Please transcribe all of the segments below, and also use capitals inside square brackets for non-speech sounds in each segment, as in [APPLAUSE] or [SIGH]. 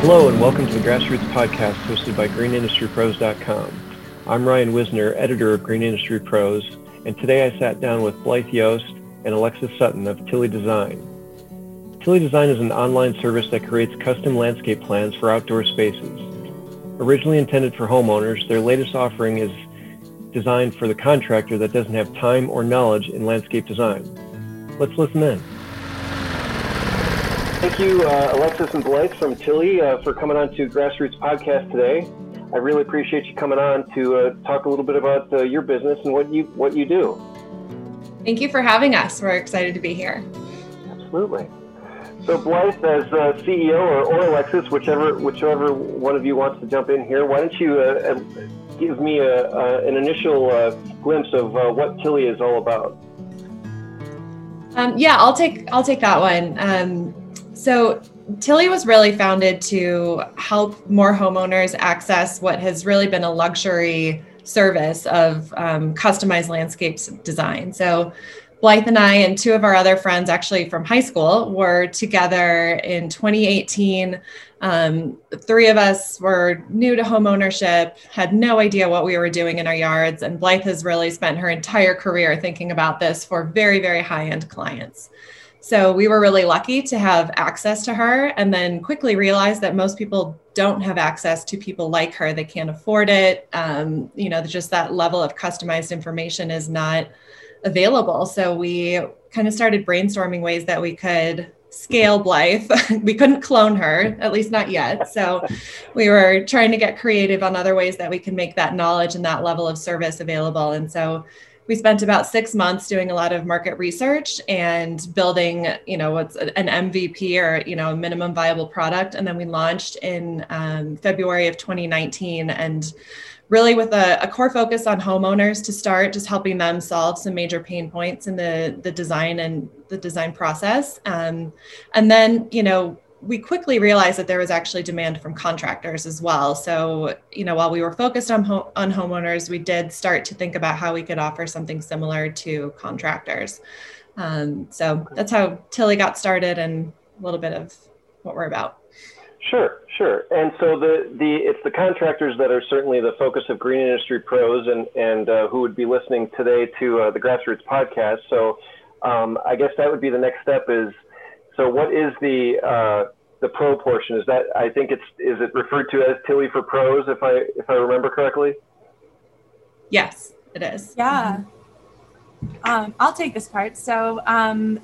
Hello and welcome to the Grassroots Podcast hosted by GreenIndustryPros.com. I'm Ryan Wisner, editor of Green Industry Pros, and today I sat down with Blythe Yost and Alexis Sutton of Tilly Design. Tilly Design is an online service that creates custom landscape plans for outdoor spaces. Originally intended for homeowners, their latest offering is designed for the contractor that doesn't have time or knowledge in landscape design. Let's listen in. Thank you, uh, Alexis and Blythe from Tilly, uh, for coming on to Grassroots Podcast today. I really appreciate you coming on to uh, talk a little bit about uh, your business and what you what you do. Thank you for having us. We're excited to be here. Absolutely. So Blythe, as uh, CEO or, or Alexis, whichever whichever one of you wants to jump in here, why don't you uh, give me a, an initial glimpse of what Tilly is all about? Um, yeah, I'll take I'll take that one. Um, so Tilly was really founded to help more homeowners access what has really been a luxury service of um, customized landscapes design. So Blythe and I and two of our other friends, actually from high school, were together in 2018. Um, three of us were new to home ownership, had no idea what we were doing in our yards, and Blythe has really spent her entire career thinking about this for very, very high end clients. So we were really lucky to have access to her and then quickly realized that most people don't have access to people like her. They can't afford it. Um, you know, just that level of customized information is not available. So we kind of started brainstorming ways that we could scale Blythe. [LAUGHS] we couldn't clone her, at least not yet. So we were trying to get creative on other ways that we can make that knowledge and that level of service available. And so we spent about six months doing a lot of market research and building, you know, what's an MVP or you know, a minimum viable product, and then we launched in um, February of 2019, and really with a, a, core focus on homeowners to start, just helping them solve some major pain points in the the design and the design process, um, and then you know we quickly realized that there was actually demand from contractors as well. So, you know, while we were focused on ho- on homeowners, we did start to think about how we could offer something similar to contractors. Um, so that's how Tilly got started, and a little bit of what we're about. Sure, sure. And so the the it's the contractors that are certainly the focus of Green Industry Pros, and and uh, who would be listening today to uh, the Grassroots podcast. So, um, I guess that would be the next step is so what is the uh, the pro portion? Is that I think it's is it referred to as Tilly for pros if I if I remember correctly? Yes, it is. Yeah. Um, I'll take this part. So um,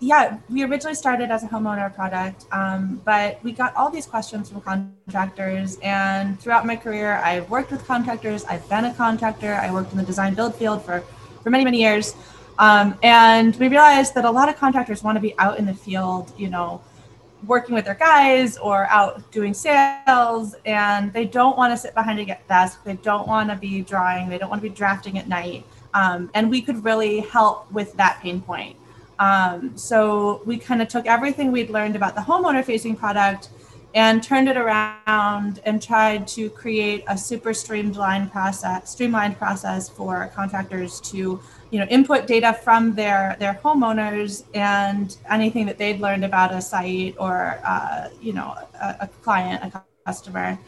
yeah, we originally started as a homeowner product, um, but we got all these questions from contractors. And throughout my career, I've worked with contractors. I've been a contractor. I worked in the design build field for for many many years. Um, and we realized that a lot of contractors want to be out in the field, you know, working with their guys or out doing sales, and they don't want to sit behind a desk. They don't want to be drawing. They don't want to be drafting at night. Um, and we could really help with that pain point. Um, so we kind of took everything we'd learned about the homeowner facing product and turned it around and tried to create a super streamlined process streamlined process for contractors to you know input data from their their homeowners and anything that they'd learned about a site or uh, you know a, a client a customer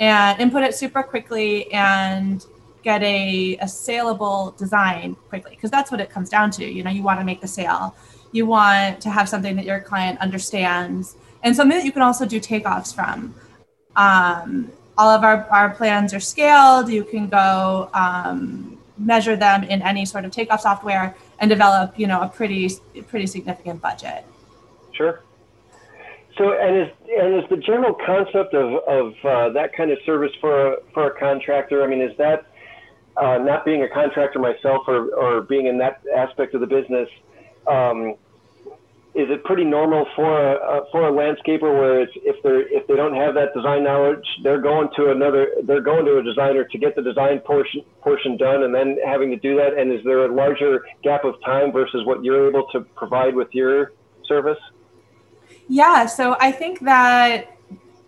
and input it super quickly and get a, a saleable design quickly because that's what it comes down to. You know you want to make the sale. You want to have something that your client understands and something that you can also do takeoffs from. Um, all of our, our plans are scaled. You can go um, measure them in any sort of takeoff software and develop, you know, a pretty pretty significant budget. Sure. So, and is and is the general concept of of uh, that kind of service for a, for a contractor? I mean, is that uh, not being a contractor myself or or being in that aspect of the business? Um, is it pretty normal for a for a landscaper where it's if they're if they don't have that design knowledge they're going to another they're going to a designer to get the design portion portion done and then having to do that? And is there a larger gap of time versus what you're able to provide with your service? Yeah so i think that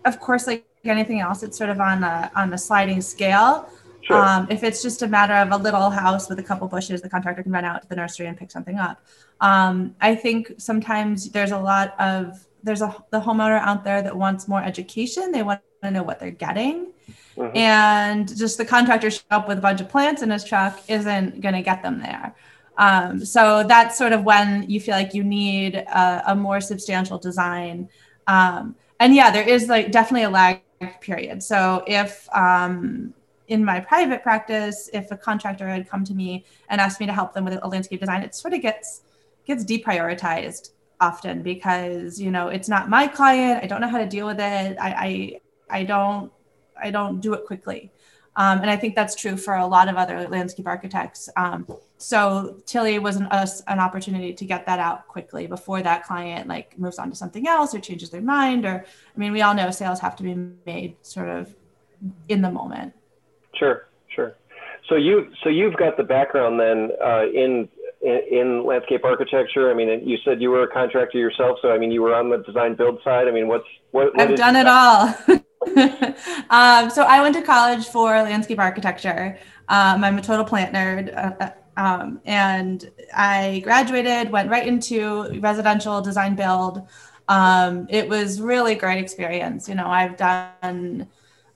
of course like anything else it's sort of on a on a sliding scale Sure. Um, if it's just a matter of a little house with a couple bushes, the contractor can run out to the nursery and pick something up. Um, I think sometimes there's a lot of there's a the homeowner out there that wants more education. They want to know what they're getting. Mhm. And just the contractor show up with a bunch of plants in his truck isn't going to get them there. Um, so that's sort of when you feel like you need a, a more substantial design. Um, and yeah, there is like definitely a lag period. So if um, in my private practice, if a contractor had come to me and asked me to help them with a landscape design, it sort of gets gets deprioritized often because you know it's not my client. I don't know how to deal with it. I I, I don't I don't do it quickly. Um, and I think that's true for a lot of other landscape architects. Um, so Tilly was an, us an opportunity to get that out quickly before that client like moves on to something else or changes their mind. Or I mean, we all know sales have to be made sort of in the moment. Sure, sure. So you so you've got the background then uh, in, in, in landscape architecture. I mean, you said you were a contractor yourself, so I mean, you were on the design build side. I mean, what's what? what I've done it all. [LAUGHS] um, so I went to college for landscape architecture. Um, I'm a total plant nerd. Uh, um, and I graduated, went right into residential design build. Um, it was really great experience. You know, I've done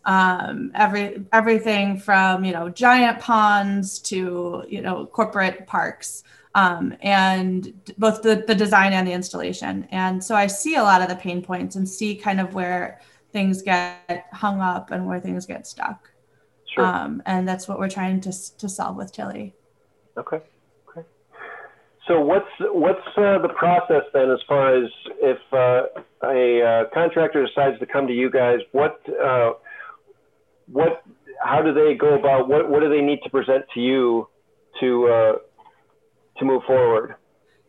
um, every everything from you know giant ponds to you know corporate parks. Um, and both the, the design and the installation. And so I see a lot of the pain points and see kind of where things get hung up and where things get stuck. Sure. Um, and that's what we're trying to, to solve with Tilly. Okay. Okay. So what's what's uh, the process then, as far as if uh, a uh, contractor decides to come to you guys? What uh, what how do they go about? What what do they need to present to you to uh, to move forward?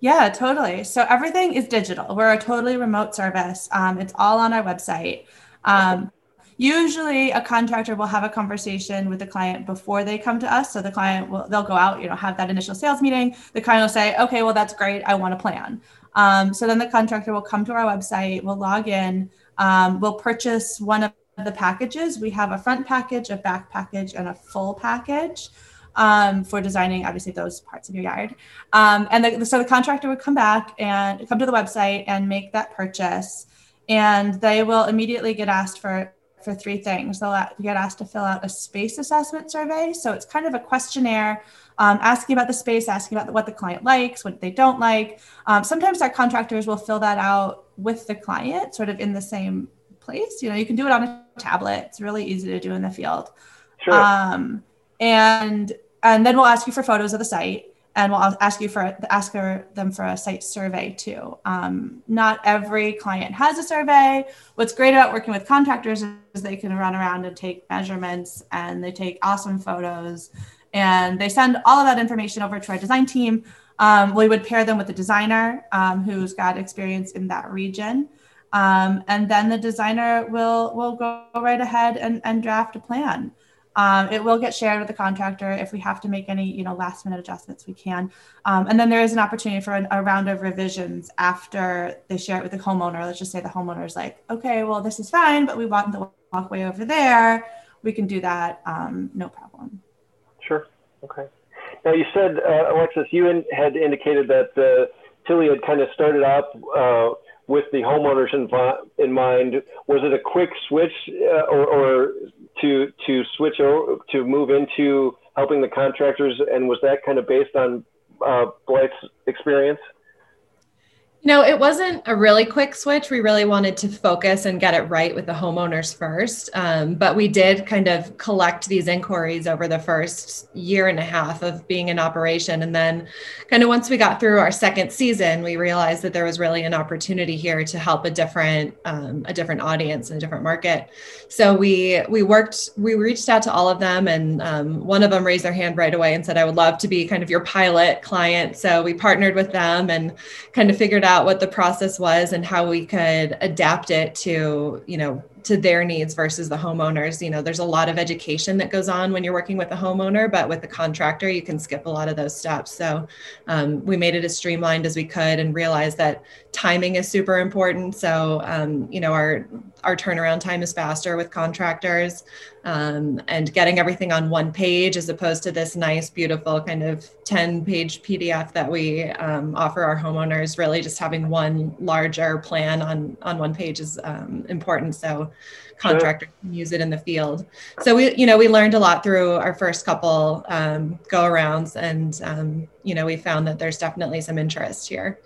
Yeah, totally. So everything is digital. We're a totally remote service. Um, it's all on our website. Um, usually a contractor will have a conversation with the client before they come to us. So the client will, they'll go out, you know, have that initial sales meeting. The client will say, okay, well, that's great. I want a plan. Um, so then the contractor will come to our website, we'll log in, um, we'll purchase one of the packages. We have a front package, a back package, and a full package. Um, for designing obviously those parts of your yard. Um, and the, so the contractor would come back and come to the website and make that purchase and they will immediately get asked for for three things. They'll get asked to fill out a space assessment survey. So it's kind of a questionnaire um, asking about the space, asking about what the client likes, what they don't like. Um, sometimes our contractors will fill that out with the client, sort of in the same place. You know, you can do it on a tablet. It's really easy to do in the field. Sure. Um, and and then we'll ask you for photos of the site and we'll ask you for ask them for a site survey too. Um, not every client has a survey. What's great about working with contractors is they can run around and take measurements and they take awesome photos and they send all of that information over to our design team. Um, we would pair them with a designer um, who's got experience in that region. Um, and then the designer will will go right ahead and, and draft a plan. Um, it will get shared with the contractor. If we have to make any, you know, last minute adjustments, we can. Um, and then there is an opportunity for an, a round of revisions after they share it with the homeowner. Let's just say the homeowner is like, okay, well, this is fine, but we want the walkway over there. We can do that, um, no problem. Sure. Okay. Now you said, uh, Alexis, you in, had indicated that uh, Tilly had kind of started out uh, with the homeowners in, in, mind. Was it a quick switch, uh, or, or to to switch over to move into helping the contractors, and was that kind of based on uh, Blythe's experience? No, it wasn't a really quick switch. We really wanted to focus and get it right with the homeowners first. Um, but we did kind of collect these inquiries over the first year and a half of being in operation. And then, kind of once we got through our second season, we realized that there was really an opportunity here to help a different um, a different audience and a different market. So we we worked we reached out to all of them, and um, one of them raised their hand right away and said, "I would love to be kind of your pilot client." So we partnered with them and kind of figured out what the process was and how we could adapt it to, you know, to their needs versus the homeowners. You know, there's a lot of education that goes on when you're working with a homeowner, but with the contractor, you can skip a lot of those steps. So um, we made it as streamlined as we could and realized that timing is super important. So, um, you know, our our turnaround time is faster with contractors um, and getting everything on one page as opposed to this nice, beautiful kind of 10 page PDF that we um, offer our homeowners. Really, just having one larger plan on, on one page is um, important. So contractors sure. can use it in the field. So we, you know, we learned a lot through our first couple um, go arounds, and um, you know, we found that there's definitely some interest here.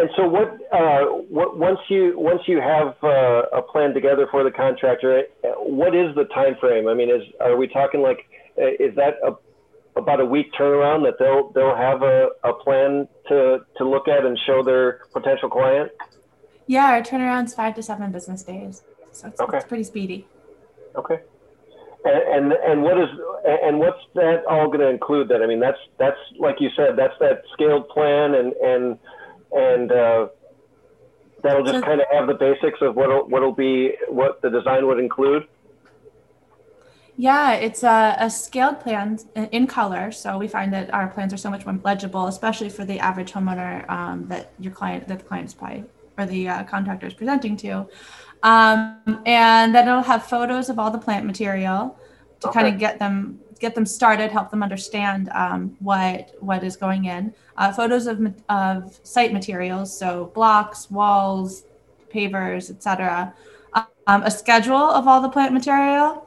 And so, what, uh, what once you once you have uh, a plan together for the contractor, what is the time frame? I mean, is are we talking like uh, is that a, about a week turnaround that they'll they'll have a, a plan to to look at and show their potential client? Yeah, our turnaround's five to seven business days, so it's, okay. it's pretty speedy. Okay. And, and and what is and what's that all going to include? Then I mean, that's that's like you said, that's that scaled plan and and and uh, that'll just so, kind of have the basics of what what'll be what the design would include. Yeah, it's a, a, scaled plan in color. So we find that our plans are so much more legible, especially for the average homeowner um, that your client, that the client's probably the uh, contractor is presenting to. Um, and then it'll have photos of all the plant material to okay. kind of get them get them started, help them understand um, what what is going in. Uh, photos of, of site materials, so blocks, walls, pavers, etc. Um, a schedule of all the plant material,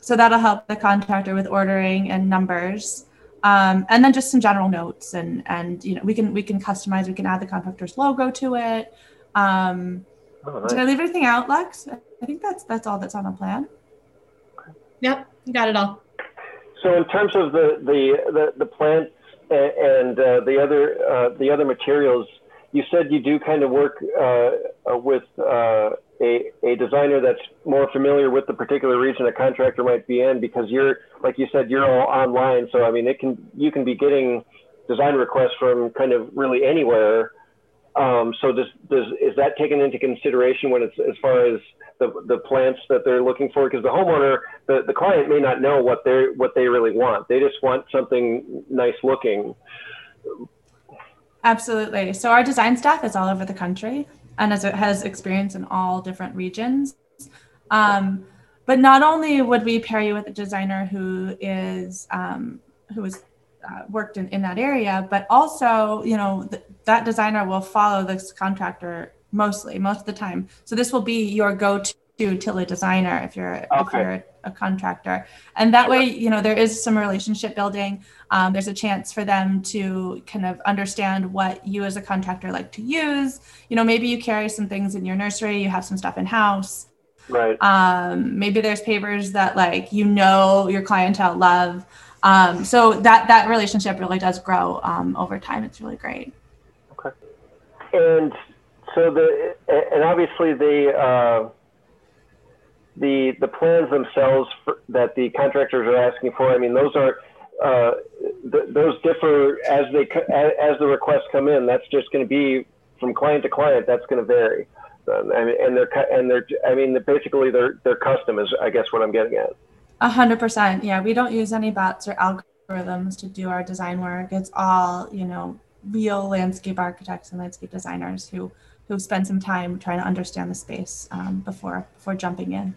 so that'll help the contractor with ordering and numbers. Um, and then just some general notes and and you know we can we can customize we can add the contractor's logo to it um, oh, nice. did i leave anything out lex i think that's that's all that's on the plan yep you got it all so in terms of the the the, the plants and, uh, the other uh, the other materials, you said you do kind of work uh, uh, with uh, a a designer that's more familiar with the particular region a contractor might be in because you're like you said you're all online. So I mean it can you can be getting design requests from kind of really anywhere. Um, so does, does is that taken into consideration when it's as far as the, the plants that they're looking for? Because the homeowner the, the client may not know what they what they really want. They just want something nice looking. Absolutely. So our design staff is all over the country and as it has experience in all different regions. Um, but not only would we pair you with a designer who is um, who is uh, worked in, in that area, but also, you know, th- that designer will follow this contractor mostly most of the time. So this will be your go-to Tilly designer if you're okay. if you're a contractor. And that way you know there is some relationship building. Um, there's a chance for them to kind of understand what you as a contractor like to use. You know maybe you carry some things in your nursery you have some stuff in house right. Um, maybe there's pavers that like you know your clientele love um, so that that relationship really does grow um, over time it's really great okay and so the and obviously the uh, the the plans themselves for, that the contractors are asking for. I mean, those are uh, th- those differ as they as the requests come in. That's just going to be from client to client. That's going to vary. Um, and, and they're and they're I mean basically they're they're custom is I guess what I'm getting at. A hundred percent. Yeah, we don't use any bots or algorithms to do our design work. It's all you know real landscape architects and landscape designers who who spend some time trying to understand the space um, before before jumping in.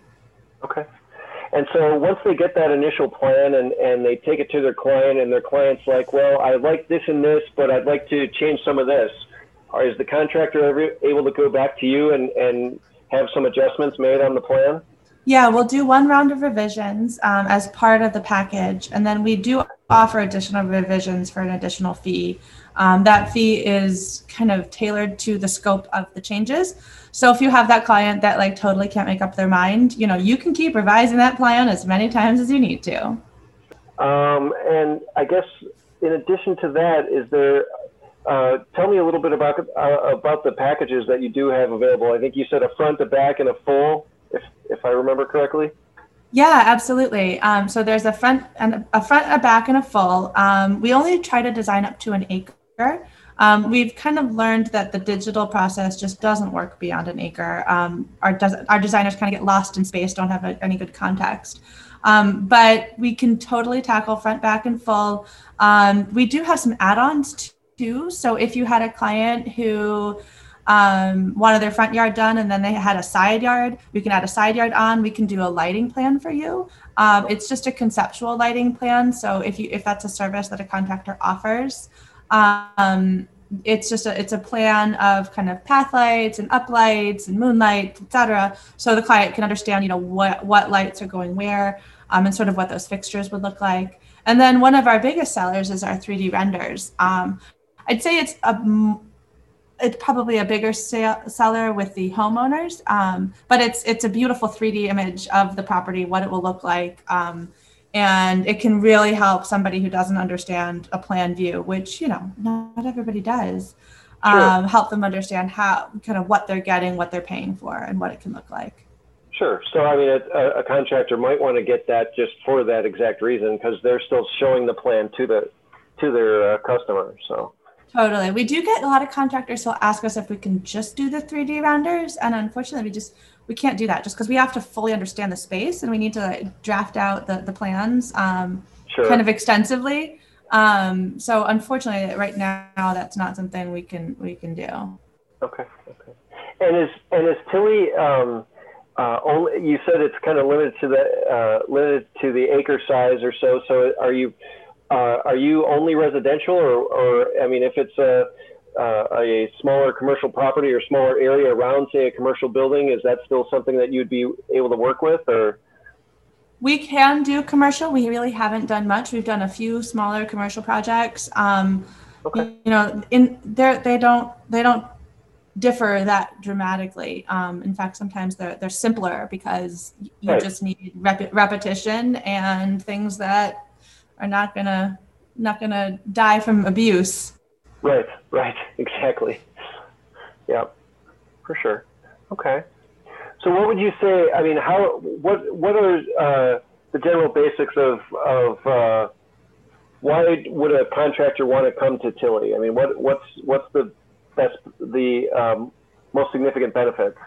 Okay. And so once they get that initial plan and, and they take it to their client and their client's like, well, I like this and this, but I'd like to change some of this. Or is the contractor ever able to go back to you and, and have some adjustments made on the plan? Yeah, we'll do one round of revisions um, as part of the package. And then we do offer additional revisions for an additional fee. Um, that fee is kind of tailored to the scope of the changes. So if you have that client that like totally can't make up their mind, you know, you can keep revising that plan as many times as you need to. Um, and I guess in addition to that, is there? Uh, tell me a little bit about uh, about the packages that you do have available. I think you said a front, a back, and a full, if I remember correctly. Yeah, absolutely. Um, so there's a front and a front, a back, and a full. Um, we only try to design up to an acre. Um, we've kind of learned that the digital process just doesn't work beyond an acre. Um, our, our designers kind of get lost in space, don't have a, any good context. Um, but we can totally tackle front, back, and full. Um, we do have some add ons too. So if you had a client who um, wanted their front yard done and then they had a side yard, we can add a side yard on. We can do a lighting plan for you. Um, it's just a conceptual lighting plan. So if you if that's a service that a contractor offers, um, it's just a it's a plan of kind of path lights and up lights and moonlight, etc. So the client can understand, you know, what what lights are going where, um, and sort of what those fixtures would look like. And then one of our biggest sellers is our 3D renders. Um, I'd say it's a it's probably a bigger sale, seller with the homeowners, um, but it's it's a beautiful 3D image of the property, what it will look like, um, and it can really help somebody who doesn't understand a plan view, which you know not everybody does. Sure. Um, help them understand how kind of what they're getting, what they're paying for, and what it can look like. Sure. So I mean, a, a contractor might want to get that just for that exact reason because they're still showing the plan to the to their uh, customer. So. Totally. We do get a lot of contractors who ask us if we can just do the 3D renders. And unfortunately, we just we can't do that just because we have to fully understand the space and we need to draft out the, the plans um, sure. kind of extensively. Um, so unfortunately, right now, that's not something we can we can do. Okay. Okay. And is and is Tilly um, uh, only? You said it's kind of limited to the uh, limited to the acre size or so. So are you uh, are you only residential, or, or I mean, if it's a uh, a smaller commercial property or smaller area around, say, a commercial building, is that still something that you'd be able to work with, or? We can do commercial. We really haven't done much. We've done a few smaller commercial projects. Um, okay. You know, in there they don't they don't differ that dramatically. Um, in fact, sometimes they're they're simpler because you right. just need rep- repetition and things that are not gonna not gonna die from abuse. Right, right, exactly. Yeah, for sure. Okay. So, what would you say? I mean, how? What? What are uh, the general basics of of uh, why would a contractor want to come to Tilly? I mean, what what's what's the best the um, most significant benefits?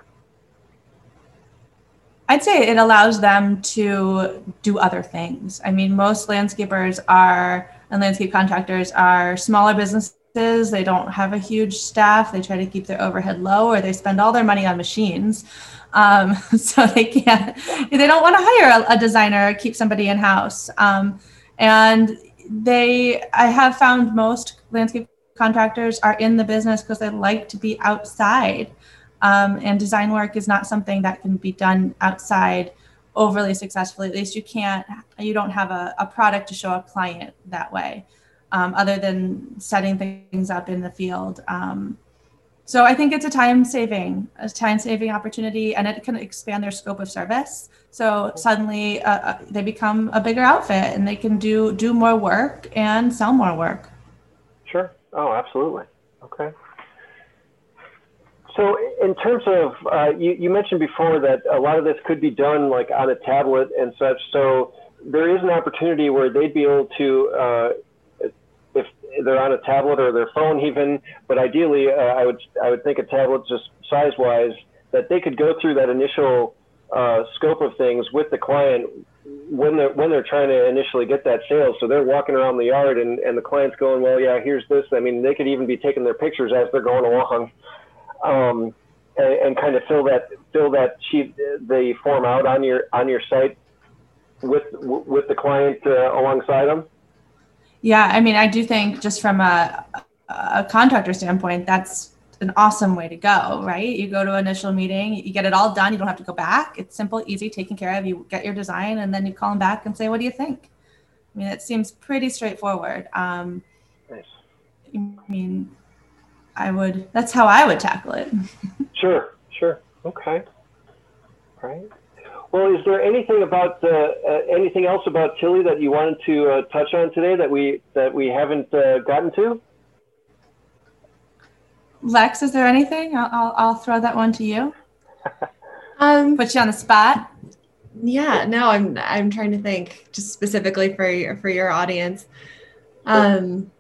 I'd say it allows them to do other things. I mean, most landscapers are and landscape contractors are smaller businesses. They don't have a huge staff. They try to keep their overhead low, or they spend all their money on machines. Um, [LAUGHS] so they can't. They don't want to hire a, a designer or keep somebody in house. Um, and they, I have found most landscape contractors are in the business because they like to be outside. Um, and design work is not something that can be done outside overly successfully. At least you can't, you don't have a, a product to show a client that way, um, other than setting things up in the field. Um, so I think it's a time saving, a time saving opportunity, and it can expand their scope of service. So suddenly uh, uh, they become a bigger outfit, and they can do do more work and sell more work. Sure. Oh, absolutely. Okay. So, in terms of, uh, you, you mentioned before that a lot of this could be done like on a tablet and such. So, there is an opportunity where they'd be able to, uh, if they're on a tablet or their phone, even. But ideally, uh, I would I would think a tablet, just size wise, that they could go through that initial uh, scope of things with the client when they're when they're trying to initially get that sale. So they're walking around the yard and, and the client's going, well, yeah, here's this. I mean, they could even be taking their pictures as they're going along um, and, and, kind of fill that fill that sheet the form out on your on your site with with the client uh, alongside them? Yeah, I mean, I do think just from a, a contractor standpoint, that's an awesome way to go, right? You go to initial meeting, you get it all done. You don't have to go back. It's simple, easy, taken care of. You get your design, and then you call them back and say, "What do you think?" I mean, it seems pretty straightforward. Um, nice. I mean, I would. That's how I would tackle it. [LAUGHS] sure, sure. Okay. Right. Well, is there anything about uh, uh, anything else about Tilly that you wanted to uh, touch on today that we that we haven't uh, gotten to? Lex, is there anything? I'll I'll, I'll throw that one to you. [LAUGHS] um, Put you on the spot. Yeah. No, I'm I'm trying to think just specifically for your for your audience. Um,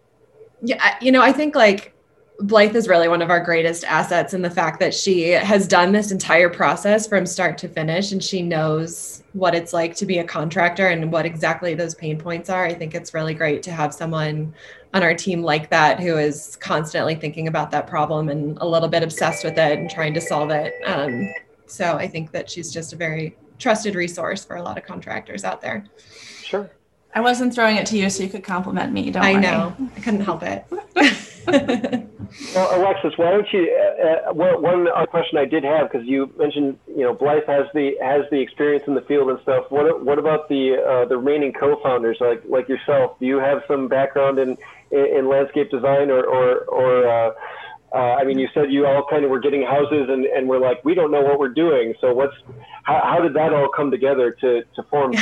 yeah, you know, I think like Blythe is really one of our greatest assets in the fact that she has done this entire process from start to finish and she knows what it's like to be a contractor and what exactly those pain points are. I think it's really great to have someone on our team like that who is constantly thinking about that problem and a little bit obsessed with it and trying to solve it. Um, so I think that she's just a very trusted resource for a lot of contractors out there. Sure. I wasn't throwing it to you so you could compliment me. Don't I worry. know. I couldn't help it. [LAUGHS] well, Alexis, why don't you? Uh, uh one question I did have because you mentioned, you know, Blythe has the has the experience in the field and stuff. What what about the uh, the remaining co-founders like like yourself? Do you have some background in in, in landscape design or or or uh, uh, I mean, you said you all kind of were getting houses and, and we're like, we don't know what we're doing. So what's, how, how did that all come together to, to form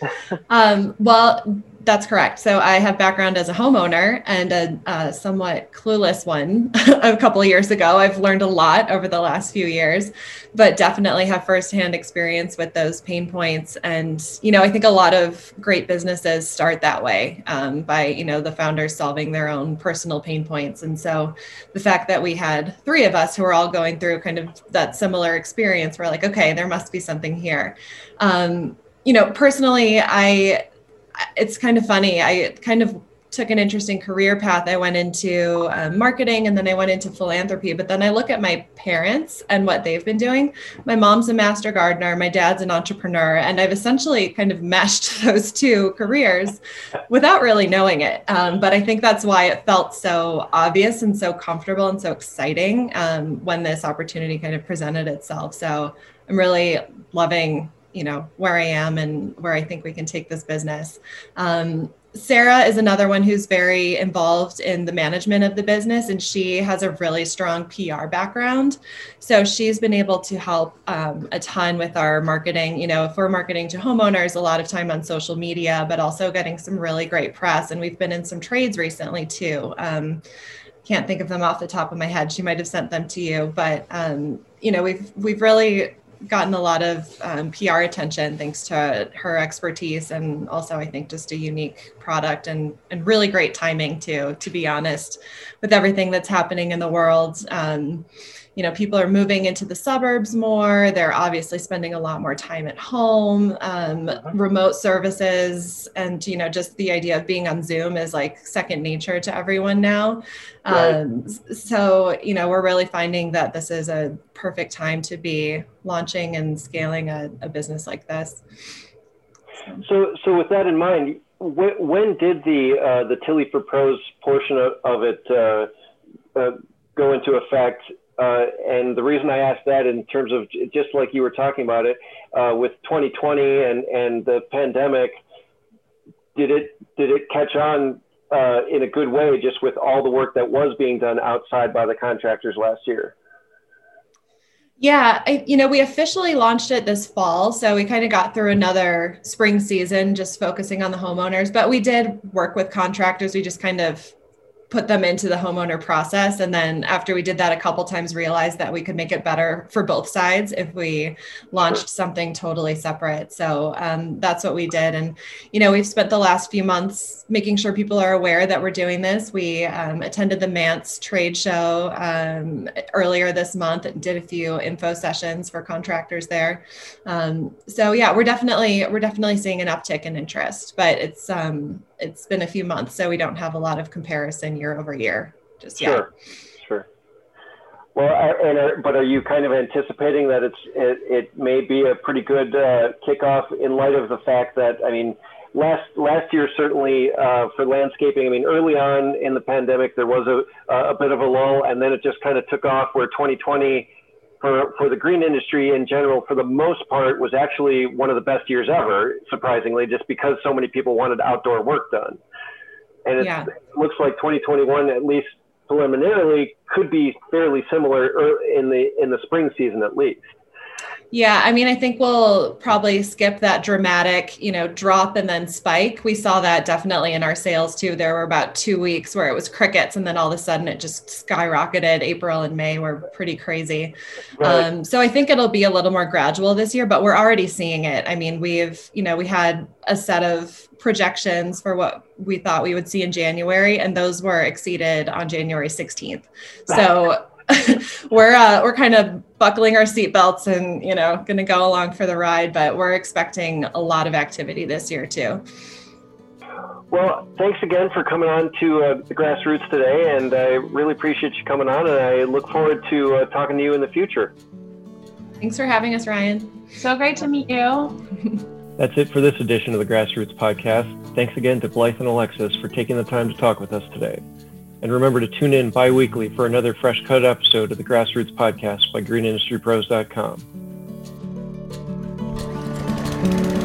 [LAUGHS] um, well, that's correct. So I have background as a homeowner and a, a somewhat clueless one [LAUGHS] a couple of years ago. I've learned a lot over the last few years, but definitely have firsthand experience with those pain points. And you know, I think a lot of great businesses start that way um, by you know the founders solving their own personal pain points. And so the fact that we had three of us who were all going through kind of that similar experience, we're like, okay, there must be something here. Um, you know, personally, I it's kind of funny. I kind of took an interesting career path. I went into um, marketing and then I went into philanthropy. But then I look at my parents and what they've been doing. My mom's a master gardener, my dad's an entrepreneur, and I've essentially kind of [LAUGHS] meshed those two careers without really knowing it. Um, but I think that's why it felt so obvious and so comfortable and so exciting um, when this opportunity kind of presented itself. So I'm really loving you know where I am and where I think we can take this business. Um, Sarah is another one who's very involved in the management of the business, and she has a really strong PR background. So she's been able to help um, a ton with our marketing. You know, if we're marketing to homeowners, a lot of time on social media, but also getting some really great press. And we've been in some trades recently too. Um, can't think of them off the top of my head. She might have sent them to you, but um, you know, we've we've really gotten a lot of um, PR attention thanks to her expertise and also I think just a unique product and and really great timing too. To be honest, with everything that's happening in the world, um, you know, people are moving into the suburbs more. They're obviously spending a lot more time at home. Um, uh-huh. remote services and you know just the idea of being on Zoom is like second nature to everyone now. Right. Um, so you know we're really finding that this is a perfect time to be launching and scaling a, a business like this. So, so with that in mind, when, when did the uh, the Tilly for Pros portion of, of it uh, uh, go into effect? Uh, and the reason I asked that in terms of just like you were talking about it uh, with 2020 and, and the pandemic, did it did it catch on uh, in a good way just with all the work that was being done outside by the contractors last year? Yeah, I, you know, we officially launched it this fall. So we kind of got through another spring season just focusing on the homeowners, but we did work with contractors. We just kind of put them into the homeowner process. And then after we did that a couple times realized that we could make it better for both sides if we launched something totally separate. So um, that's what we did. And you know we've spent the last few months making sure people are aware that we're doing this. We um, attended the MANTS trade show um, earlier this month and did a few info sessions for contractors there. Um, so yeah we're definitely we're definitely seeing an uptick in interest but it's um, it's been a few months, so we don't have a lot of comparison year over year just yet. Sure, sure. Well, and are, but are you kind of anticipating that it's it, it may be a pretty good uh, kickoff in light of the fact that I mean, last last year certainly uh, for landscaping. I mean, early on in the pandemic there was a a bit of a lull, and then it just kind of took off. Where 2020 for, for the green industry in general, for the most part, was actually one of the best years ever, surprisingly, just because so many people wanted outdoor work done. And yeah. it looks like 2021, at least preliminarily, could be fairly similar er, in the in the spring season at least. Yeah, I mean, I think we'll probably skip that dramatic, you know, drop and then spike. We saw that definitely in our sales too. There were about two weeks where it was crickets, and then all of a sudden it just skyrocketed. April and May were pretty crazy. Right. Um, so I think it'll be a little more gradual this year, but we're already seeing it. I mean, we've, you know, we had a set of projections for what we thought we would see in January, and those were exceeded on January 16th. So [LAUGHS] we're uh, we're kind of buckling our seatbelts and you know going to go along for the ride, but we're expecting a lot of activity this year too. Well, thanks again for coming on to uh, the grassroots today, and I really appreciate you coming on, and I look forward to uh, talking to you in the future. Thanks for having us, Ryan. So great to meet you. [LAUGHS] That's it for this edition of the Grassroots Podcast. Thanks again to Blythe and Alexis for taking the time to talk with us today. And remember to tune in bi-weekly for another fresh cut episode of the Grassroots Podcast by greenindustrypros.com.